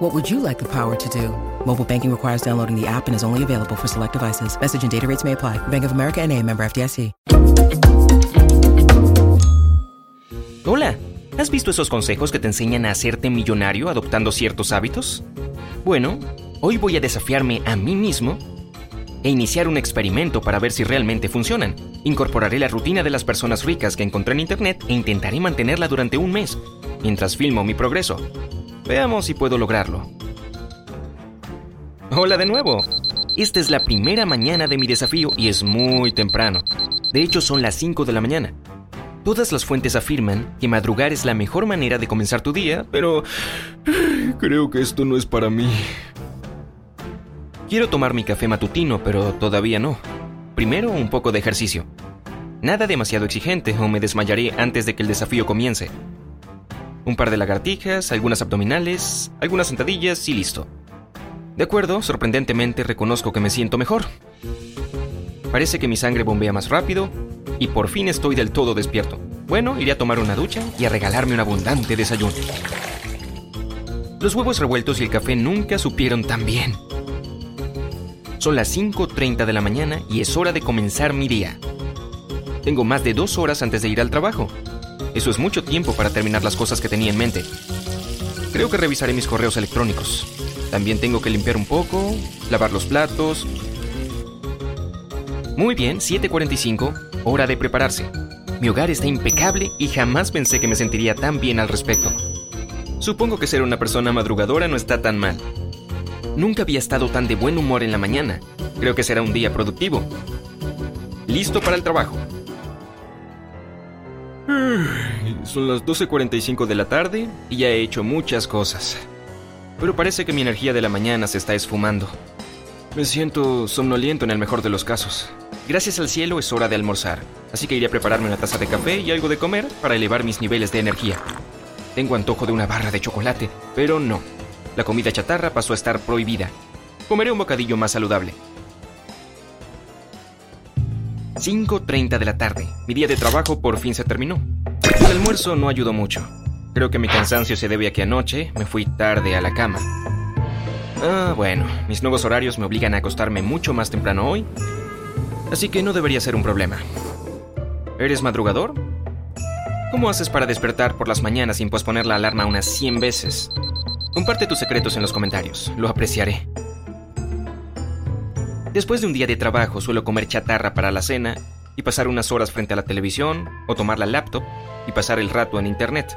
What would you like the power to do? Mobile banking requires downloading the app and is only available for select devices. Message and data rates may apply. Bank of America and a member FDIC. Hola, ¿has visto esos consejos que te enseñan a hacerte millonario adoptando ciertos hábitos? Bueno, hoy voy a desafiarme a mí mismo e iniciar un experimento para ver si realmente funcionan. Incorporaré la rutina de las personas ricas que encontré en internet e intentaré mantenerla durante un mes, mientras filmo mi progreso. Veamos si puedo lograrlo. Hola de nuevo. Esta es la primera mañana de mi desafío y es muy temprano. De hecho, son las 5 de la mañana. Todas las fuentes afirman que madrugar es la mejor manera de comenzar tu día, pero creo que esto no es para mí. Quiero tomar mi café matutino, pero todavía no. Primero un poco de ejercicio. Nada demasiado exigente o me desmayaré antes de que el desafío comience. Un par de lagartijas, algunas abdominales, algunas sentadillas y listo. De acuerdo, sorprendentemente reconozco que me siento mejor. Parece que mi sangre bombea más rápido y por fin estoy del todo despierto. Bueno, iré a tomar una ducha y a regalarme un abundante desayuno. Los huevos revueltos y el café nunca supieron tan bien. Son las 5.30 de la mañana y es hora de comenzar mi día. Tengo más de dos horas antes de ir al trabajo. Eso es mucho tiempo para terminar las cosas que tenía en mente. Creo que revisaré mis correos electrónicos. También tengo que limpiar un poco, lavar los platos. Muy bien, 7.45, hora de prepararse. Mi hogar está impecable y jamás pensé que me sentiría tan bien al respecto. Supongo que ser una persona madrugadora no está tan mal. Nunca había estado tan de buen humor en la mañana. Creo que será un día productivo. Listo para el trabajo. Son las 12.45 de la tarde y ya he hecho muchas cosas. Pero parece que mi energía de la mañana se está esfumando. Me siento somnoliento en el mejor de los casos. Gracias al cielo es hora de almorzar, así que iré a prepararme una taza de café y algo de comer para elevar mis niveles de energía. Tengo antojo de una barra de chocolate, pero no. La comida chatarra pasó a estar prohibida. Comeré un bocadillo más saludable. 5.30 de la tarde. Mi día de trabajo por fin se terminó. El almuerzo no ayudó mucho. Creo que mi cansancio se debe a que anoche me fui tarde a la cama. Ah, bueno, mis nuevos horarios me obligan a acostarme mucho más temprano hoy, así que no debería ser un problema. ¿Eres madrugador? ¿Cómo haces para despertar por las mañanas sin posponer la alarma unas 100 veces? Comparte tus secretos en los comentarios, lo apreciaré. Después de un día de trabajo suelo comer chatarra para la cena y pasar unas horas frente a la televisión o tomar la laptop y pasar el rato en internet.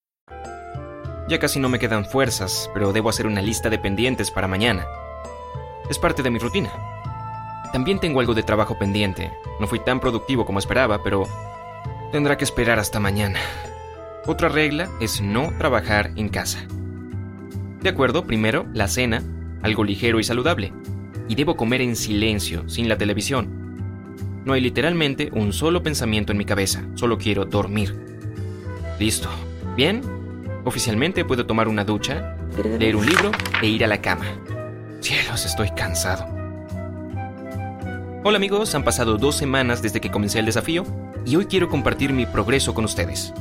Ya casi no me quedan fuerzas, pero debo hacer una lista de pendientes para mañana. Es parte de mi rutina. También tengo algo de trabajo pendiente. No fui tan productivo como esperaba, pero tendrá que esperar hasta mañana. Otra regla es no trabajar en casa. De acuerdo, primero, la cena, algo ligero y saludable. Y debo comer en silencio, sin la televisión. No hay literalmente un solo pensamiento en mi cabeza, solo quiero dormir. Listo. ¿Bien? Oficialmente puedo tomar una ducha, leer un libro e ir a la cama. Cielos, estoy cansado. Hola amigos, han pasado dos semanas desde que comencé el desafío y hoy quiero compartir mi progreso con ustedes.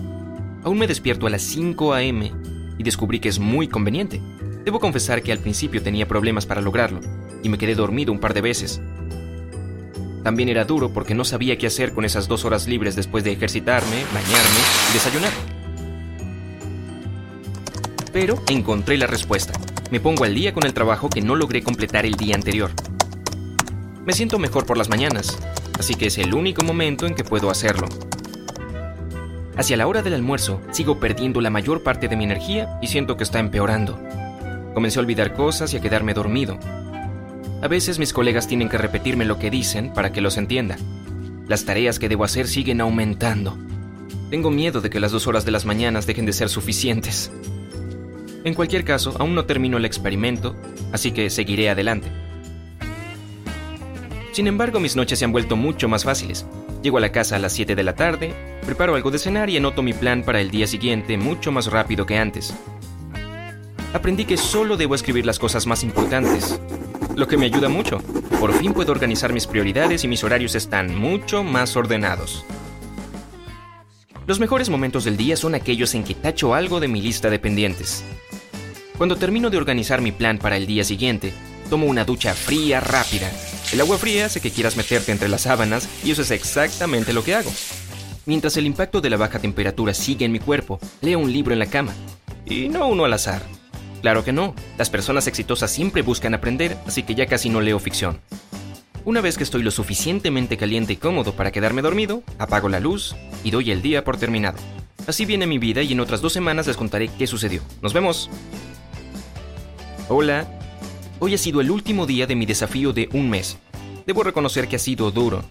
Aún me despierto a las 5 a.m. y descubrí que es muy conveniente. Debo confesar que al principio tenía problemas para lograrlo y me quedé dormido un par de veces. También era duro porque no sabía qué hacer con esas dos horas libres después de ejercitarme, bañarme y desayunar. Pero encontré la respuesta. Me pongo al día con el trabajo que no logré completar el día anterior. Me siento mejor por las mañanas, así que es el único momento en que puedo hacerlo. Hacia la hora del almuerzo, sigo perdiendo la mayor parte de mi energía y siento que está empeorando. Comencé a olvidar cosas y a quedarme dormido. A veces mis colegas tienen que repetirme lo que dicen para que los entienda. Las tareas que debo hacer siguen aumentando. Tengo miedo de que las dos horas de las mañanas dejen de ser suficientes. En cualquier caso, aún no termino el experimento, así que seguiré adelante. Sin embargo, mis noches se han vuelto mucho más fáciles. Llego a la casa a las 7 de la tarde, preparo algo de cenar y anoto mi plan para el día siguiente mucho más rápido que antes. Aprendí que solo debo escribir las cosas más importantes, lo que me ayuda mucho. Por fin puedo organizar mis prioridades y mis horarios están mucho más ordenados. Los mejores momentos del día son aquellos en que tacho algo de mi lista de pendientes. Cuando termino de organizar mi plan para el día siguiente, tomo una ducha fría rápida. El agua fría hace que quieras meterte entre las sábanas y eso es exactamente lo que hago. Mientras el impacto de la baja temperatura sigue en mi cuerpo, leo un libro en la cama. Y no uno al azar. Claro que no, las personas exitosas siempre buscan aprender, así que ya casi no leo ficción. Una vez que estoy lo suficientemente caliente y cómodo para quedarme dormido, apago la luz y doy el día por terminado. Así viene mi vida y en otras dos semanas les contaré qué sucedió. Nos vemos. Hola. Hoy ha sido el último día de mi desafío de un mes. Debo reconocer que ha sido duro.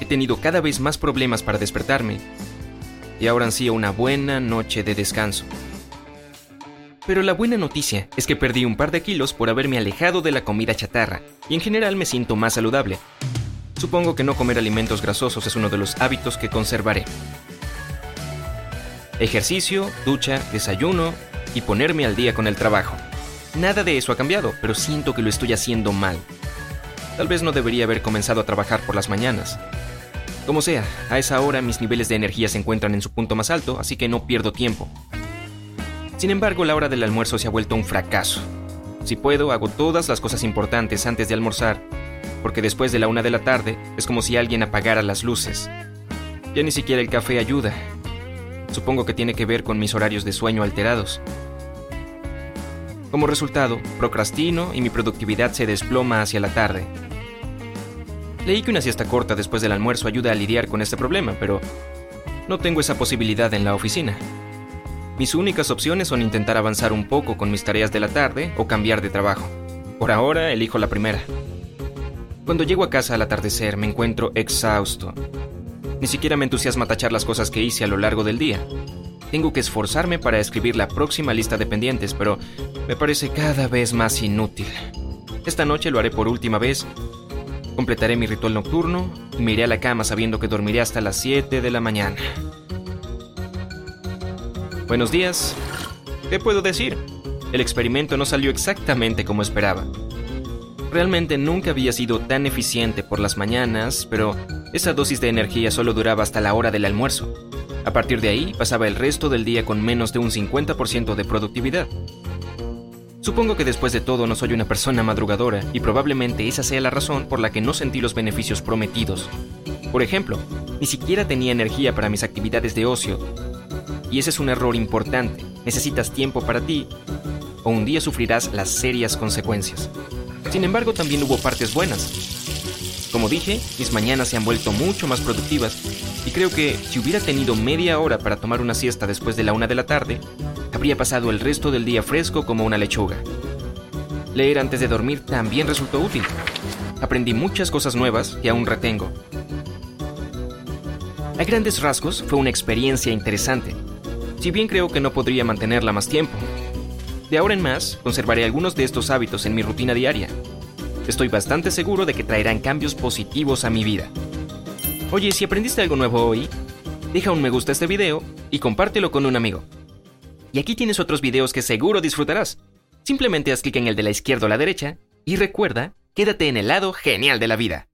He tenido cada vez más problemas para despertarme y ahora ansío una buena noche de descanso. Pero la buena noticia es que perdí un par de kilos por haberme alejado de la comida chatarra y en general me siento más saludable. Supongo que no comer alimentos grasosos es uno de los hábitos que conservaré. Ejercicio, ducha, desayuno y ponerme al día con el trabajo. Nada de eso ha cambiado, pero siento que lo estoy haciendo mal. Tal vez no debería haber comenzado a trabajar por las mañanas. Como sea, a esa hora mis niveles de energía se encuentran en su punto más alto, así que no pierdo tiempo. Sin embargo, la hora del almuerzo se ha vuelto un fracaso. Si puedo, hago todas las cosas importantes antes de almorzar, porque después de la una de la tarde es como si alguien apagara las luces. Ya ni siquiera el café ayuda. Supongo que tiene que ver con mis horarios de sueño alterados. Como resultado, procrastino y mi productividad se desploma hacia la tarde. Leí que una siesta corta después del almuerzo ayuda a lidiar con este problema, pero no tengo esa posibilidad en la oficina. Mis únicas opciones son intentar avanzar un poco con mis tareas de la tarde o cambiar de trabajo. Por ahora elijo la primera. Cuando llego a casa al atardecer me encuentro exhausto. Ni siquiera me entusiasma tachar las cosas que hice a lo largo del día. Tengo que esforzarme para escribir la próxima lista de pendientes, pero me parece cada vez más inútil. Esta noche lo haré por última vez. Completaré mi ritual nocturno y me iré a la cama sabiendo que dormiré hasta las 7 de la mañana. Buenos días. ¿Qué puedo decir? El experimento no salió exactamente como esperaba. Realmente nunca había sido tan eficiente por las mañanas, pero esa dosis de energía solo duraba hasta la hora del almuerzo. A partir de ahí pasaba el resto del día con menos de un 50% de productividad. Supongo que después de todo no soy una persona madrugadora y probablemente esa sea la razón por la que no sentí los beneficios prometidos. Por ejemplo, ni siquiera tenía energía para mis actividades de ocio y ese es un error importante. Necesitas tiempo para ti o un día sufrirás las serias consecuencias. Sin embargo, también hubo partes buenas. Como dije, mis mañanas se han vuelto mucho más productivas y creo que si hubiera tenido media hora para tomar una siesta después de la una de la tarde, habría pasado el resto del día fresco como una lechuga. Leer antes de dormir también resultó útil. Aprendí muchas cosas nuevas que aún retengo. A grandes rasgos fue una experiencia interesante, si bien creo que no podría mantenerla más tiempo. De ahora en más, conservaré algunos de estos hábitos en mi rutina diaria. Estoy bastante seguro de que traerán cambios positivos a mi vida. Oye, si aprendiste algo nuevo hoy, deja un me gusta a este video y compártelo con un amigo. Y aquí tienes otros videos que seguro disfrutarás. Simplemente haz clic en el de la izquierda o la derecha y recuerda, quédate en el lado genial de la vida.